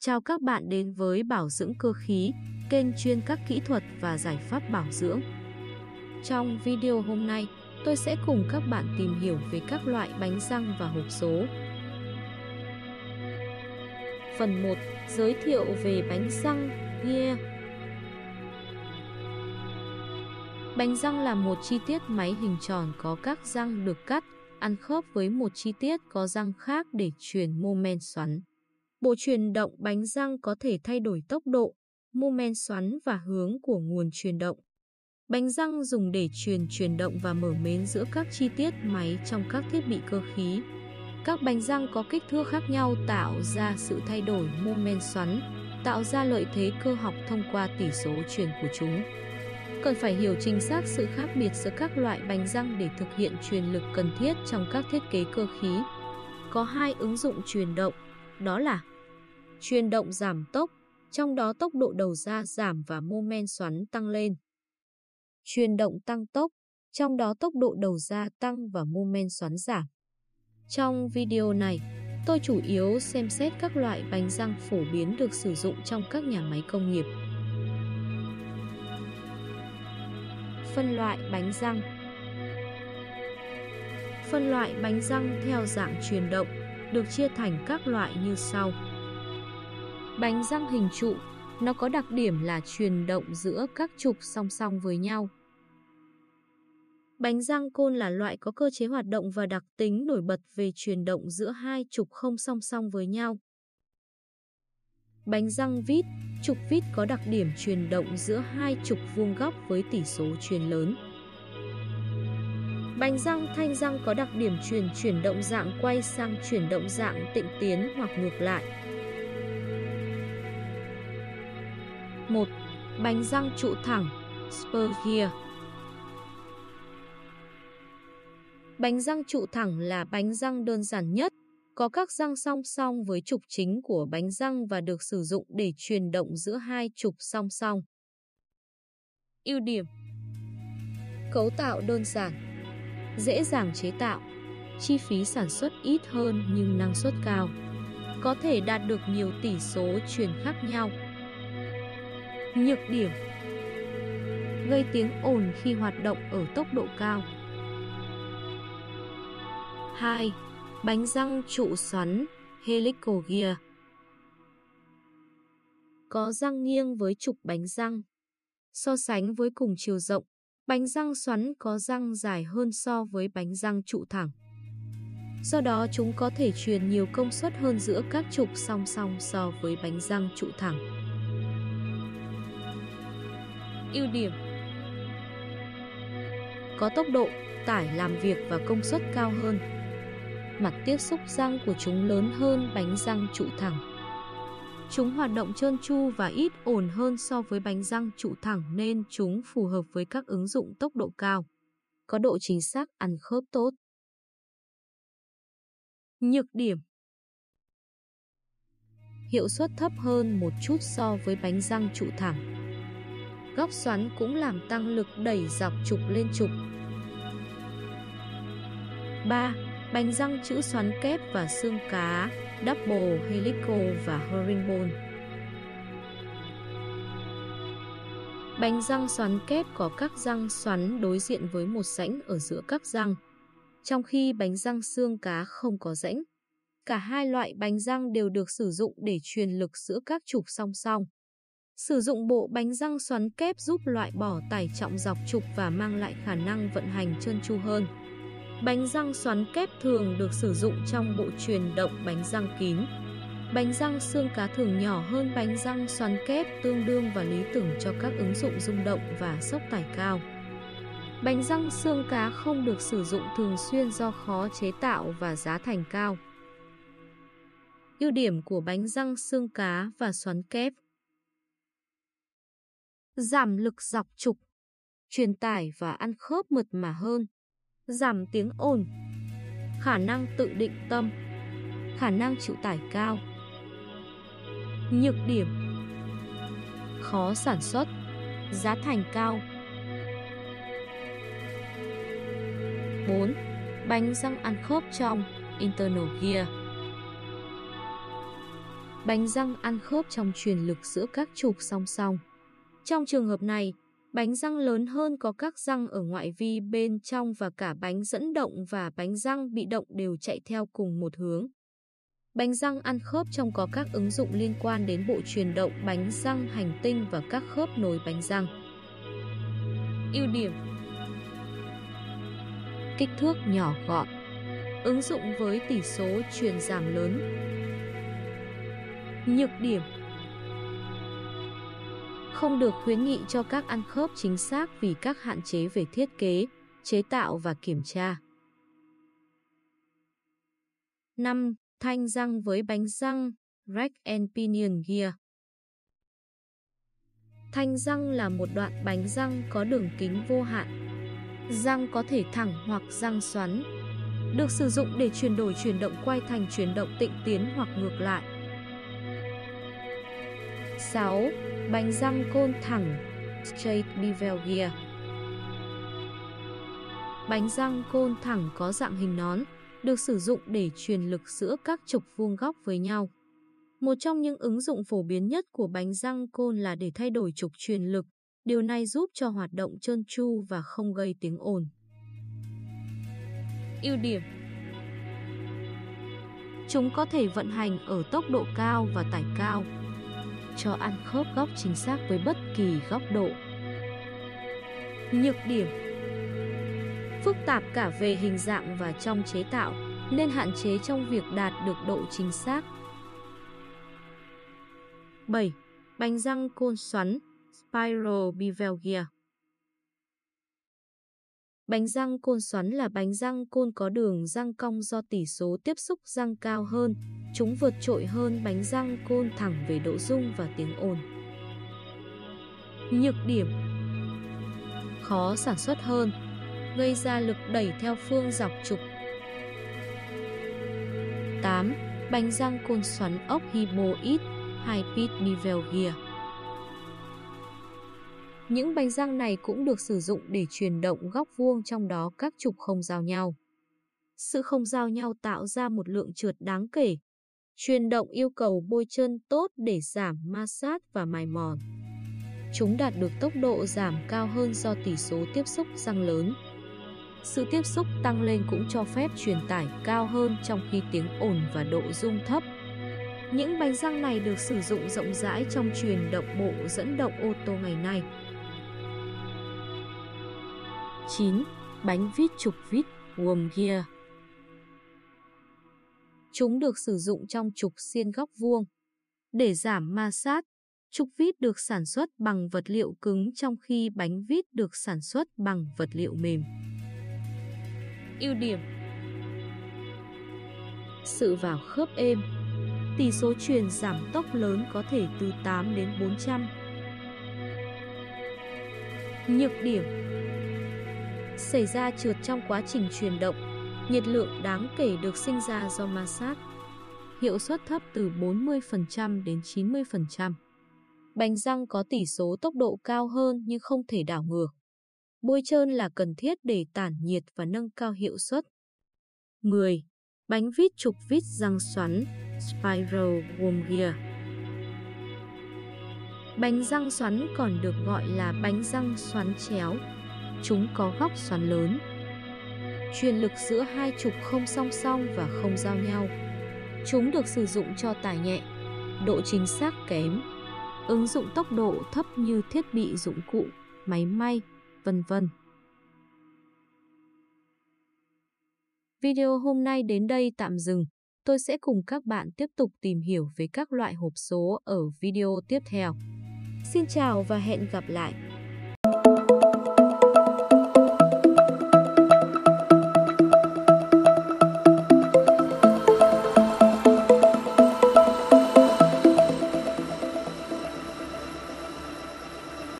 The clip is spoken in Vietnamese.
Chào các bạn đến với Bảo dưỡng cơ khí, kênh chuyên các kỹ thuật và giải pháp bảo dưỡng. Trong video hôm nay, tôi sẽ cùng các bạn tìm hiểu về các loại bánh răng và hộp số. Phần 1. Giới thiệu về bánh răng Gear Bánh răng là một chi tiết máy hình tròn có các răng được cắt, ăn khớp với một chi tiết có răng khác để truyền mô men xoắn. Bộ truyền động bánh răng có thể thay đổi tốc độ, mô men xoắn và hướng của nguồn truyền động. Bánh răng dùng để truyền truyền động và mở mến giữa các chi tiết máy trong các thiết bị cơ khí. Các bánh răng có kích thước khác nhau tạo ra sự thay đổi mô men xoắn, tạo ra lợi thế cơ học thông qua tỷ số truyền của chúng. Cần phải hiểu chính xác sự khác biệt giữa các loại bánh răng để thực hiện truyền lực cần thiết trong các thiết kế cơ khí. Có hai ứng dụng truyền động, đó là chuyển động giảm tốc, trong đó tốc độ đầu ra giảm và mô men xoắn tăng lên. chuyển động tăng tốc, trong đó tốc độ đầu ra tăng và mô men xoắn giảm. Trong video này, tôi chủ yếu xem xét các loại bánh răng phổ biến được sử dụng trong các nhà máy công nghiệp. Phân loại bánh răng Phân loại bánh răng theo dạng truyền động được chia thành các loại như sau. Bánh răng hình trụ, nó có đặc điểm là truyền động giữa các trục song song với nhau. Bánh răng côn là loại có cơ chế hoạt động và đặc tính nổi bật về truyền động giữa hai trục không song song với nhau. Bánh răng vít, trục vít có đặc điểm truyền động giữa hai trục vuông góc với tỷ số truyền lớn. Bánh răng thanh răng có đặc điểm truyền chuyển động dạng quay sang chuyển động dạng tịnh tiến hoặc ngược lại. 1. Bánh răng trụ thẳng Spur gear Bánh răng trụ thẳng là bánh răng đơn giản nhất, có các răng song song với trục chính của bánh răng và được sử dụng để truyền động giữa hai trục song song. Ưu điểm. Cấu tạo đơn giản. Dễ dàng chế tạo. Chi phí sản xuất ít hơn nhưng năng suất cao. Có thể đạt được nhiều tỷ số truyền khác nhau. Nhược điểm Gây tiếng ồn khi hoạt động ở tốc độ cao 2. Bánh răng trụ xoắn Helical Gear Có răng nghiêng với trục bánh răng. So sánh với cùng chiều rộng, bánh răng xoắn có răng dài hơn so với bánh răng trụ thẳng. Do đó chúng có thể truyền nhiều công suất hơn giữa các trục song song so với bánh răng trụ thẳng. Ưu điểm Có tốc độ, tải làm việc và công suất cao hơn mặt tiếp xúc răng của chúng lớn hơn bánh răng trụ thẳng. Chúng hoạt động trơn tru và ít ổn hơn so với bánh răng trụ thẳng nên chúng phù hợp với các ứng dụng tốc độ cao, có độ chính xác ăn khớp tốt. Nhược điểm Hiệu suất thấp hơn một chút so với bánh răng trụ thẳng. Góc xoắn cũng làm tăng lực đẩy dọc trục lên trục. 3 bánh răng chữ xoắn kép và xương cá, double helical và herringbone. Bánh răng xoắn kép có các răng xoắn đối diện với một rãnh ở giữa các răng, trong khi bánh răng xương cá không có rãnh. Cả hai loại bánh răng đều được sử dụng để truyền lực giữa các trục song song. Sử dụng bộ bánh răng xoắn kép giúp loại bỏ tải trọng dọc trục và mang lại khả năng vận hành trơn tru hơn. Bánh răng xoắn kép thường được sử dụng trong bộ truyền động bánh răng kín. Bánh răng xương cá thường nhỏ hơn bánh răng xoắn kép tương đương và lý tưởng cho các ứng dụng rung động và sốc tải cao. Bánh răng xương cá không được sử dụng thường xuyên do khó chế tạo và giá thành cao. Ưu điểm của bánh răng xương cá và xoắn kép Giảm lực dọc trục, truyền tải và ăn khớp mượt mà hơn giảm tiếng ồn, khả năng tự định tâm, khả năng chịu tải cao. Nhược điểm Khó sản xuất, giá thành cao. 4. Bánh răng ăn khớp trong Internal Gear Bánh răng ăn khớp trong truyền lực giữa các trục song song. Trong trường hợp này, bánh răng lớn hơn có các răng ở ngoại vi bên trong và cả bánh dẫn động và bánh răng bị động đều chạy theo cùng một hướng. Bánh răng ăn khớp trong có các ứng dụng liên quan đến bộ truyền động bánh răng hành tinh và các khớp nối bánh răng. Ưu điểm Kích thước nhỏ gọn Ứng dụng với tỷ số truyền giảm lớn Nhược điểm không được khuyến nghị cho các ăn khớp chính xác vì các hạn chế về thiết kế, chế tạo và kiểm tra. 5. Thanh răng với bánh răng Rack and Pinion Gear Thanh răng là một đoạn bánh răng có đường kính vô hạn. Răng có thể thẳng hoặc răng xoắn, được sử dụng để chuyển đổi chuyển động quay thành chuyển động tịnh tiến hoặc ngược lại. 6. Bánh răng côn thẳng Straight Bevel Gear Bánh răng côn thẳng có dạng hình nón, được sử dụng để truyền lực giữa các trục vuông góc với nhau. Một trong những ứng dụng phổ biến nhất của bánh răng côn là để thay đổi trục truyền lực. Điều này giúp cho hoạt động trơn tru và không gây tiếng ồn. Ưu điểm Chúng có thể vận hành ở tốc độ cao và tải cao, cho ăn khớp góc chính xác với bất kỳ góc độ. Nhược điểm Phức tạp cả về hình dạng và trong chế tạo, nên hạn chế trong việc đạt được độ chính xác. 7. Bánh răng côn xoắn Spiral Bevel Gear Bánh răng côn xoắn là bánh răng côn có đường răng cong do tỷ số tiếp xúc răng cao hơn. Chúng vượt trội hơn bánh răng côn thẳng về độ rung và tiếng ồn. Nhược điểm Khó sản xuất hơn, gây ra lực đẩy theo phương dọc trục. 8. Bánh răng côn xoắn ốc Hiboid High Pit Bevel Gear những bánh răng này cũng được sử dụng để truyền động góc vuông trong đó các trục không giao nhau. Sự không giao nhau tạo ra một lượng trượt đáng kể. Truyền động yêu cầu bôi trơn tốt để giảm ma sát và mài mòn. Chúng đạt được tốc độ giảm cao hơn do tỷ số tiếp xúc răng lớn. Sự tiếp xúc tăng lên cũng cho phép truyền tải cao hơn trong khi tiếng ồn và độ rung thấp. Những bánh răng này được sử dụng rộng rãi trong truyền động bộ dẫn động ô tô ngày nay. 9. Bánh vít trục vít Worm Gear Chúng được sử dụng trong trục xiên góc vuông. Để giảm ma sát, trục vít được sản xuất bằng vật liệu cứng trong khi bánh vít được sản xuất bằng vật liệu mềm. Ưu điểm Sự vào khớp êm Tỷ số truyền giảm tốc lớn có thể từ 8 đến 400. Nhược điểm xảy ra trượt trong quá trình chuyển động, nhiệt lượng đáng kể được sinh ra do ma sát. Hiệu suất thấp từ 40% đến 90%. Bánh răng có tỷ số tốc độ cao hơn nhưng không thể đảo ngược. Bôi trơn là cần thiết để tản nhiệt và nâng cao hiệu suất. 10. Bánh vít trục vít răng xoắn Spiral Worm Gear Bánh răng xoắn còn được gọi là bánh răng xoắn chéo Chúng có góc xoắn lớn. Truyền lực giữa hai trục không song song và không giao nhau. Chúng được sử dụng cho tải nhẹ, độ chính xác kém, ứng dụng tốc độ thấp như thiết bị dụng cụ, máy may, vân vân. Video hôm nay đến đây tạm dừng. Tôi sẽ cùng các bạn tiếp tục tìm hiểu về các loại hộp số ở video tiếp theo. Xin chào và hẹn gặp lại!